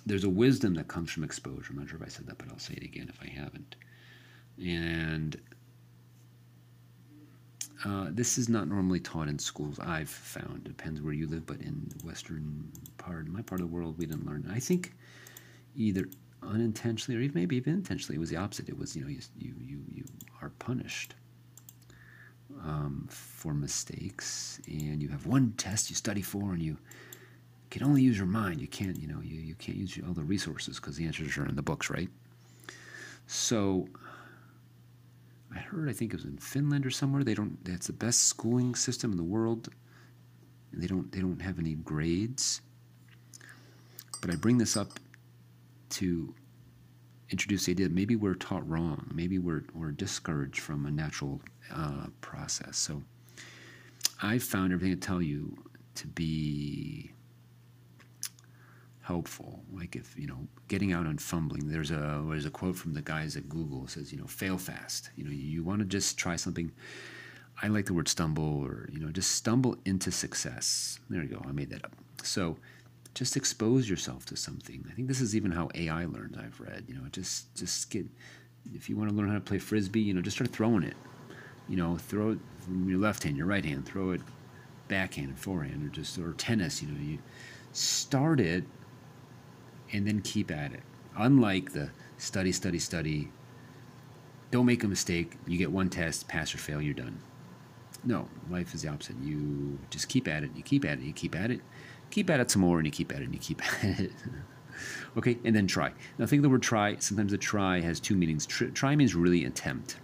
there's a wisdom that comes from exposure. I'm not sure if I said that, but I'll say it again if I haven't. And uh, this is not normally taught in schools. I've found depends where you live, but in the western part, my part of the world, we didn't learn. I think either unintentionally or even maybe even intentionally, it was the opposite. It was you know you you you, you are punished um, for mistakes, and you have one test you study for, and you can only use your mind. You can't you know you you can't use all the resources because the answers are in the books, right? So. I heard, I think it was in Finland or somewhere. They don't. That's the best schooling system in the world. And they don't. They don't have any grades. But I bring this up to introduce the idea that maybe we're taught wrong, maybe we're, we're discouraged from a natural uh, process. So I've found everything I tell you to be helpful. Like if you know, getting out and fumbling. There's a there's a quote from the guys at Google says, you know, fail fast. You know, you want to just try something. I like the word stumble, or you know, just stumble into success. There you go. I made that up. So just expose yourself to something. I think this is even how AI learns. I've read, you know, just just get if you want to learn how to play frisbee, you know, just start throwing it. You know, throw it from your left hand, your right hand, throw it backhand, forehand, or just or tennis. You know, you start it and then keep at it. Unlike the study, study, study. Don't make a mistake. You get one test, pass or fail, you're done. No, life is the opposite. You just keep at it. You keep at it. You keep at it keep at it some more and you keep at it and you keep at it. okay, and then try. Now think of the word try. Sometimes the try has two meanings. Try means really attempt.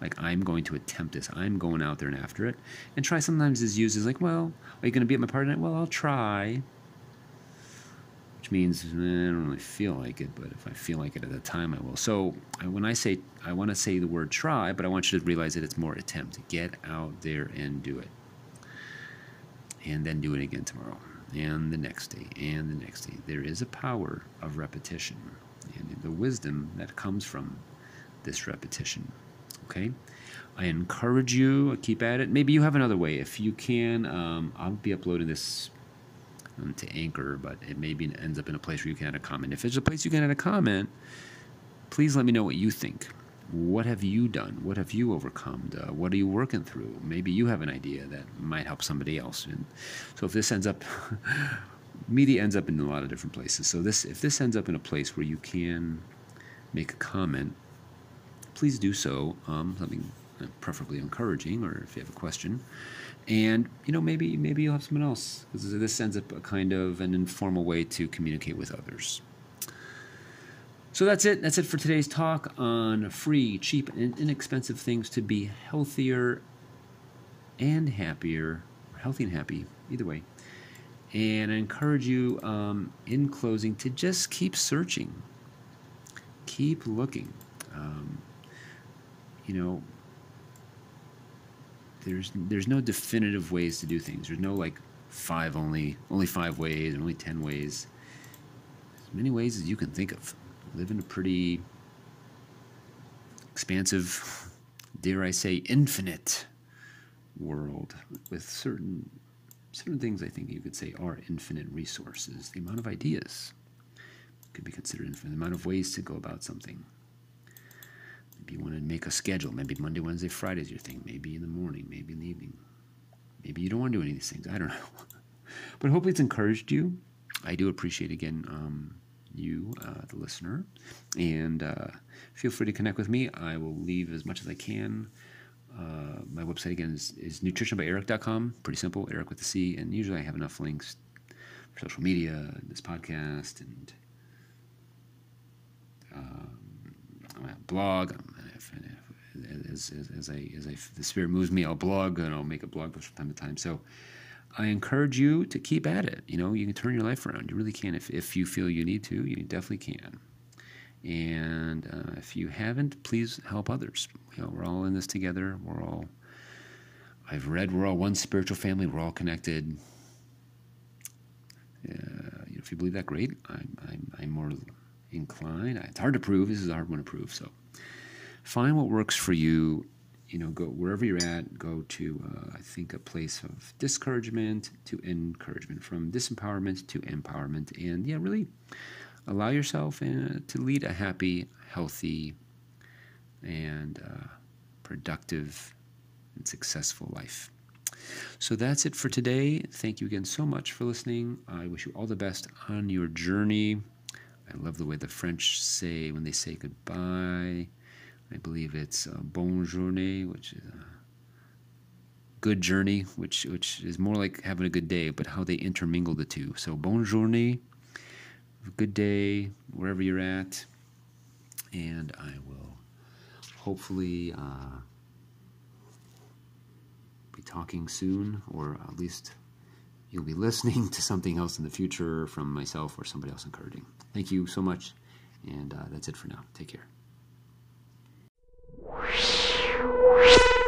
Like I'm going to attempt this. I'm going out there and after it. And try sometimes is used as like, well, are you going to be at my party tonight? Well, I'll try. Which means eh, I don't really feel like it, but if I feel like it at the time, I will. So when I say I want to say the word try, but I want you to realize that it's more attempt. Get out there and do it, and then do it again tomorrow and the next day and the next day. There is a power of repetition and the wisdom that comes from this repetition. Okay? I encourage you, keep at it. Maybe you have another way. If you can, um, I'll be uploading this um, to Anchor, but it maybe ends up in a place where you can add a comment. If it's a place you can add a comment, please let me know what you think. What have you done? What have you overcome? Uh, what are you working through? Maybe you have an idea that might help somebody else. And so if this ends up, media ends up in a lot of different places. So this, if this ends up in a place where you can make a comment, please do so. Um, something uh, preferably encouraging, or if you have a question. And you know, maybe maybe you'll have someone else this ends up a kind of an informal way to communicate with others. So that's it. That's it for today's talk on free, cheap, and inexpensive things to be healthier and happier, healthy and happy, either way. And I encourage you, um, in closing, to just keep searching, keep looking. Um, you know, there's there's no definitive ways to do things. There's no like five only only five ways, and only ten ways. As many ways as you can think of live in a pretty expansive, dare I say, infinite world with certain certain things I think you could say are infinite resources. The amount of ideas could be considered infinite. The amount of ways to go about something. Maybe you want to make a schedule. Maybe Monday, Wednesday, Friday is your thing. Maybe in the morning, maybe in the evening. Maybe you don't want to do any of these things. I don't know. but hopefully it's encouraged you. I do appreciate, again, um, you, uh, the listener. And uh, feel free to connect with me. I will leave as much as I can. Uh, my website again is, is nutritionbyeric.com. Pretty simple, Eric with the C. And usually I have enough links for social media, this podcast, and um, blog. As, as, as, I, as I, the spirit moves me, I'll blog and I'll make a blog post from time to time. So I encourage you to keep at it. You know, you can turn your life around. You really can. If, if you feel you need to, you definitely can. And uh, if you haven't, please help others. You know, we're all in this together. We're all, I've read, we're all one spiritual family. We're all connected. Uh, you know, if you believe that, great. I'm, I'm, I'm more inclined. It's hard to prove. This is a hard one to prove. So find what works for you. You know, go wherever you're at. Go to uh, I think a place of discouragement to encouragement, from disempowerment to empowerment, and yeah, really allow yourself uh, to lead a happy, healthy, and uh, productive and successful life. So that's it for today. Thank you again so much for listening. I wish you all the best on your journey. I love the way the French say when they say goodbye. I believe it's uh, bon journée, which is a good journey, which which is more like having a good day, but how they intermingle the two. So bon journée, good day wherever you're at, and I will hopefully uh, be talking soon, or at least you'll be listening to something else in the future from myself or somebody else encouraging. Thank you so much, and uh, that's it for now. Take care. Whoosh.